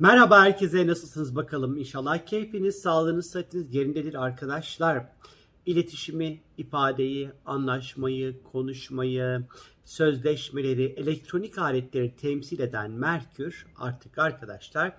Merhaba herkese nasılsınız bakalım inşallah keyfiniz, sağlığınız, sıhhatiniz yerindedir arkadaşlar. İletişimi, ifadeyi, anlaşmayı, konuşmayı, sözleşmeleri, elektronik aletleri temsil eden Merkür artık arkadaşlar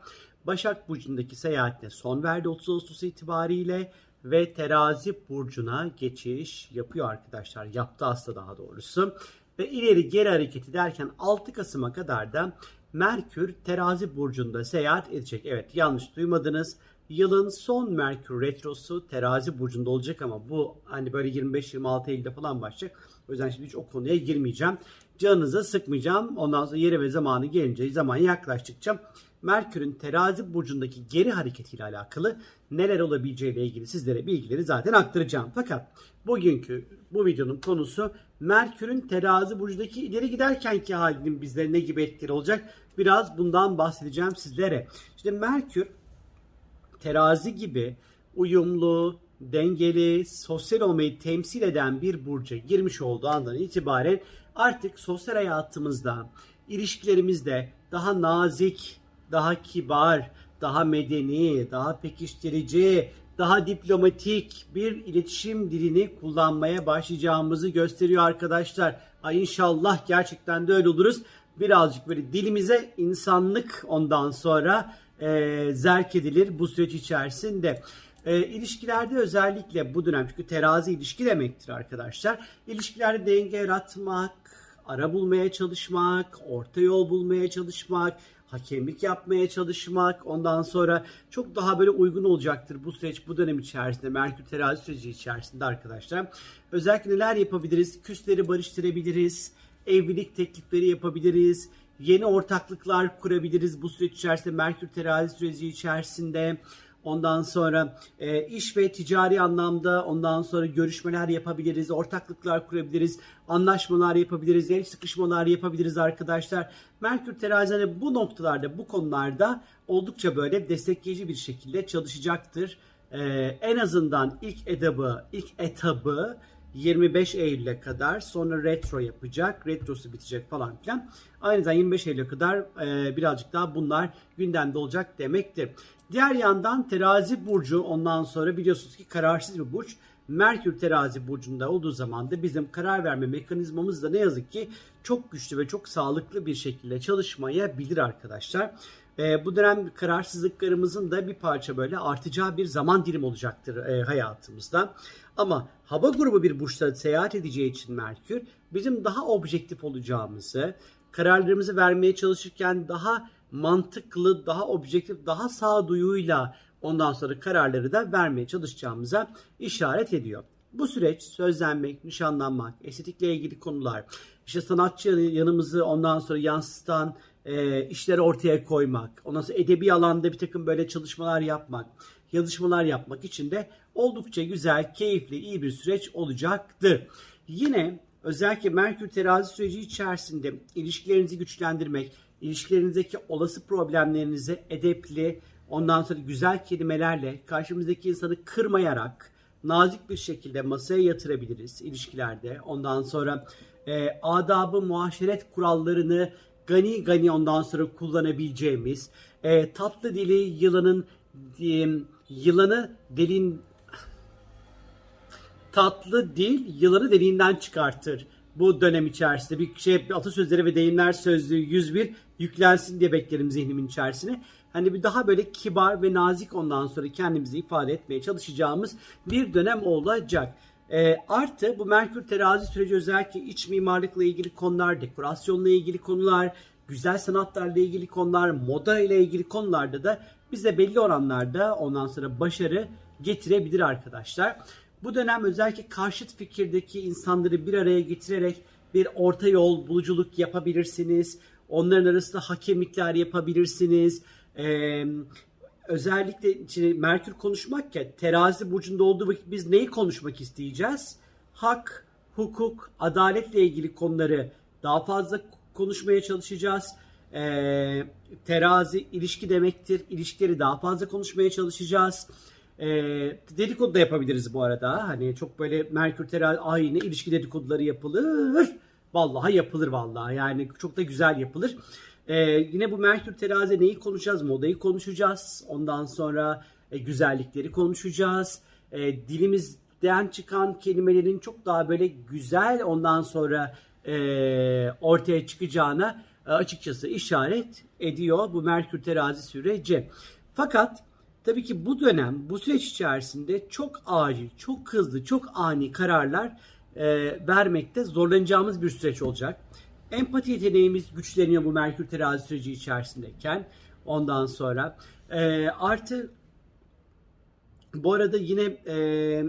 Başak Burcu'ndaki seyahatine son verdi 30 Ağustos itibariyle ve terazi burcuna geçiş yapıyor arkadaşlar. Yaptı aslında daha doğrusu. Ve ileri geri hareketi derken 6 Kasım'a kadar da Merkür terazi burcunda seyahat edecek. Evet yanlış duymadınız. Yılın son Merkür retrosu terazi burcunda olacak ama bu hani böyle 25-26 Eylül'de falan başlayacak. O yüzden şimdi hiç o konuya girmeyeceğim. Canınıza sıkmayacağım. Ondan sonra yeri ve zamanı gelince zaman yaklaştıkça Merkür'ün terazi burcundaki geri hareketiyle alakalı neler olabileceğiyle ilgili sizlere bilgileri zaten aktaracağım. Fakat bugünkü bu videonun konusu Merkür'ün terazi burcundaki ileri giderkenki halinin bizlere ne gibi etkileri olacak? Biraz bundan bahsedeceğim sizlere. İşte Merkür terazi gibi uyumlu, dengeli, sosyal olmayı temsil eden bir burca girmiş olduğu andan itibaren artık sosyal hayatımızda, ilişkilerimizde daha nazik, daha kibar, daha medeni, daha pekiştirici, daha diplomatik bir iletişim dilini kullanmaya başlayacağımızı gösteriyor arkadaşlar. Ay inşallah gerçekten de öyle oluruz. Birazcık böyle dilimize insanlık ondan sonra e, zerk edilir bu süreç içerisinde. E, ilişkilerde özellikle bu dönem çünkü terazi ilişki demektir arkadaşlar. İlişkilerde denge yaratmak, ara bulmaya çalışmak, orta yol bulmaya çalışmak, hakemlik yapmaya çalışmak ondan sonra çok daha böyle uygun olacaktır bu süreç bu dönem içerisinde Merkür terazi süreci içerisinde arkadaşlar. Özellikle neler yapabiliriz? Küsleri barıştırabiliriz. Evlilik teklifleri yapabiliriz. Yeni ortaklıklar kurabiliriz bu süreç içerisinde Merkür terazi süreci içerisinde. Ondan sonra e, iş ve ticari anlamda ondan sonra görüşmeler yapabiliriz, ortaklıklar kurabiliriz, anlaşmalar yapabiliriz, el sıkışmalar yapabiliriz arkadaşlar. Merkür terazide bu noktalarda, bu konularda oldukça böyle destekleyici bir şekilde çalışacaktır. E, en azından ilk etabı, ilk etabı 25 Eylül'e kadar sonra retro yapacak. Retrosu bitecek falan filan. Zamanda 25 Eylül'e kadar e, birazcık daha bunlar gündemde olacak demektir. Diğer yandan terazi burcu ondan sonra biliyorsunuz ki kararsız bir burç. Merkür terazi burcunda olduğu zaman da bizim karar verme mekanizmamız da ne yazık ki çok güçlü ve çok sağlıklı bir şekilde çalışmayabilir arkadaşlar. E, bu dönem kararsızlıklarımızın da bir parça böyle artacağı bir zaman dilim olacaktır e, hayatımızda. Ama hava grubu bir burçta seyahat edeceği için Merkür bizim daha objektif olacağımızı, kararlarımızı vermeye çalışırken daha mantıklı, daha objektif, daha sağduyuyla ondan sonra kararları da vermeye çalışacağımıza işaret ediyor. Bu süreç sözlenmek, nişanlanmak, estetikle ilgili konular, işte sanatçı yanımızı ondan sonra yansıtan e, işleri ortaya koymak, ondan sonra edebi alanda bir takım böyle çalışmalar yapmak, yazışmalar yapmak için de oldukça güzel, keyifli, iyi bir süreç olacaktır. Yine özellikle Merkür terazi süreci içerisinde ilişkilerinizi güçlendirmek, ilişkilerinizdeki olası problemlerinizi edepli, ondan sonra güzel kelimelerle karşımızdaki insanı kırmayarak nazik bir şekilde masaya yatırabiliriz ilişkilerde. Ondan sonra e, adabı, muaşeret kurallarını gani gani ondan sonra kullanabileceğimiz, e, tatlı dili yılanın e, yılanı delin tatlı dil yılanı deliğinden çıkartır. Bu dönem içerisinde bir şey atasözleri ve deyimler sözlüğü 101 yüklensin diye beklerim zihnimin içerisine. Hani bir daha böyle kibar ve nazik ondan sonra kendimizi ifade etmeye çalışacağımız bir dönem olacak. E, artı bu Merkür terazi süreci özellikle iç mimarlıkla ilgili konular, dekorasyonla ilgili konular, güzel sanatlarla ilgili konular, moda ile ilgili konularda da bize belli oranlarda ondan sonra başarı getirebilir arkadaşlar. Bu dönem özellikle karşıt fikirdeki insanları bir araya getirerek bir orta yol buluculuk yapabilirsiniz. Onların arasında hakemlikler yapabilirsiniz. Ee, özellikle içine Merkür konuşmak ya terazi burcunda olduğu vakit biz neyi konuşmak isteyeceğiz? Hak, hukuk, adaletle ilgili konuları daha fazla konuşmaya çalışacağız. Ee, terazi ilişki demektir. İlişkileri daha fazla konuşmaya çalışacağız. E, dedikodu da yapabiliriz bu arada. Hani çok böyle Merkür terazi aynı ilişki dedikoduları yapılır. Vallahi yapılır vallahi. Yani çok da güzel yapılır. Ee, yine bu Merkür terazi neyi konuşacağız? Modayı konuşacağız. Ondan sonra e, güzellikleri konuşacağız. E, dilimizden çıkan kelimelerin çok daha böyle güzel ondan sonra e, ortaya çıkacağına e, açıkçası işaret ediyor bu Merkür terazi süreci. Fakat tabii ki bu dönem bu süreç içerisinde çok acil, çok hızlı, çok ani kararlar e, vermekte zorlanacağımız bir süreç olacak. Empati yeteneğimiz güçleniyor bu Merkür terazi süreci içerisindeyken. Ondan sonra e, artı bu arada yine e,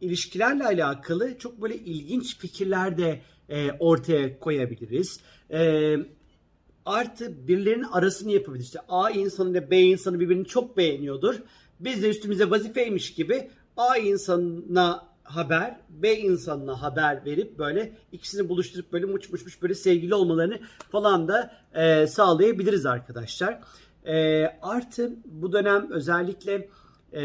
ilişkilerle alakalı çok böyle ilginç fikirler de e, ortaya koyabiliriz. E, artı birilerinin arasını yapabiliriz. İşte A insanı ile B insanı birbirini çok beğeniyordur. Biz de üstümüze vazifeymiş gibi A insanına haber, B insanına haber verip böyle ikisini buluşturup böyle muç muç muç böyle sevgili olmalarını falan da e, sağlayabiliriz arkadaşlar. E, artı bu dönem özellikle e,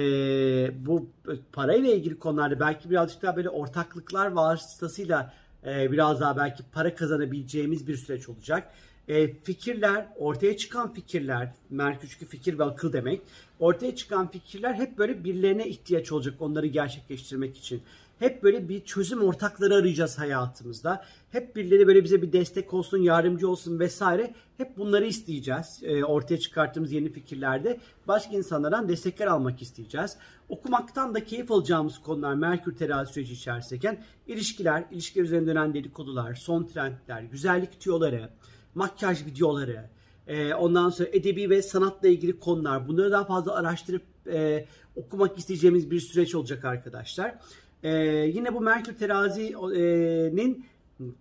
bu parayla ilgili konularda belki birazcık daha böyle ortaklıklar vasıtasıyla e, biraz daha belki para kazanabileceğimiz bir süreç olacak. E, fikirler, ortaya çıkan fikirler, Merkür fikir ve akıl demek. Ortaya çıkan fikirler hep böyle birilerine ihtiyaç olacak onları gerçekleştirmek için. Hep böyle bir çözüm ortakları arayacağız hayatımızda. Hep birileri böyle bize bir destek olsun, yardımcı olsun vesaire. Hep bunları isteyeceğiz. E, ortaya çıkarttığımız yeni fikirlerde başka insanlardan destekler almak isteyeceğiz. Okumaktan da keyif alacağımız konular Merkür terazi süreci içerisindeyken ilişkiler, ilişkiler üzerine dönen dedikodular, son trendler, güzellik tüyoları, makyaj videoları, e, ondan sonra edebi ve sanatla ilgili konular. Bunları daha fazla araştırıp e, okumak isteyeceğimiz bir süreç olacak arkadaşlar. E, yine bu Merkür terazinin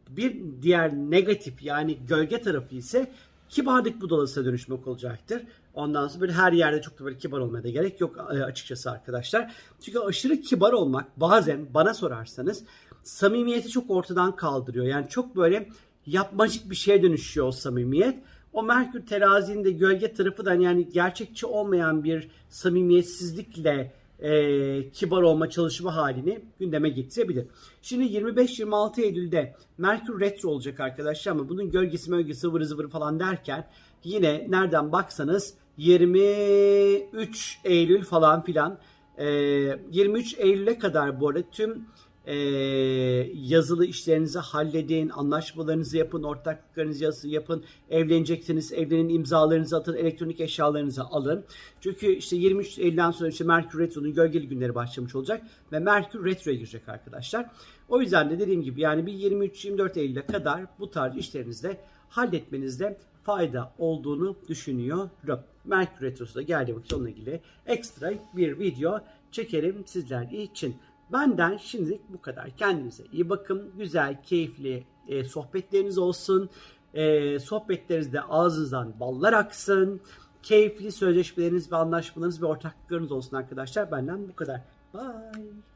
bir diğer negatif yani gölge tarafı ise kibarlık budalasına dönüşmek olacaktır. Ondan sonra böyle her yerde çok da böyle kibar olmaya da gerek yok açıkçası arkadaşlar. Çünkü aşırı kibar olmak bazen bana sorarsanız samimiyeti çok ortadan kaldırıyor. Yani çok böyle yapmacık bir şeye dönüşüyor o samimiyet. O Merkür terazinin de gölge tarafı yani gerçekçi olmayan bir samimiyetsizlikle e, kibar olma çalışma halini gündeme getirebilir. Şimdi 25-26 Eylül'de Merkür retro olacak arkadaşlar ama bunun gölgesi mölgesi vırı zıvırı falan derken yine nereden baksanız 23 Eylül falan filan e, 23 Eylül'e kadar bu arada tüm e, yazılı işlerinizi halledin, anlaşmalarınızı yapın, ortaklıklarınızı yapın, evlenecekseniz evlenin, imzalarınızı atın, elektronik eşyalarınızı alın. Çünkü işte 23 Eylül'den sonra işte Merkür Retro'nun gölgeli günleri başlamış olacak ve Merkür Retro'ya girecek arkadaşlar. O yüzden de dediğim gibi yani bir 23-24 Eylül'e kadar bu tarz işlerinizde halletmenizde fayda olduğunu düşünüyorum. Merkür Retrosu da geldiği vakit onunla ilgili ekstra bir video çekerim sizler için. Benden şimdilik bu kadar. Kendinize iyi bakın. Güzel, keyifli e, sohbetleriniz olsun. E, sohbetlerinizde ağzınızdan ballar aksın. Keyifli sözleşmeleriniz ve anlaşmalarınız ve ortaklıklarınız olsun arkadaşlar. Benden bu kadar. Bye.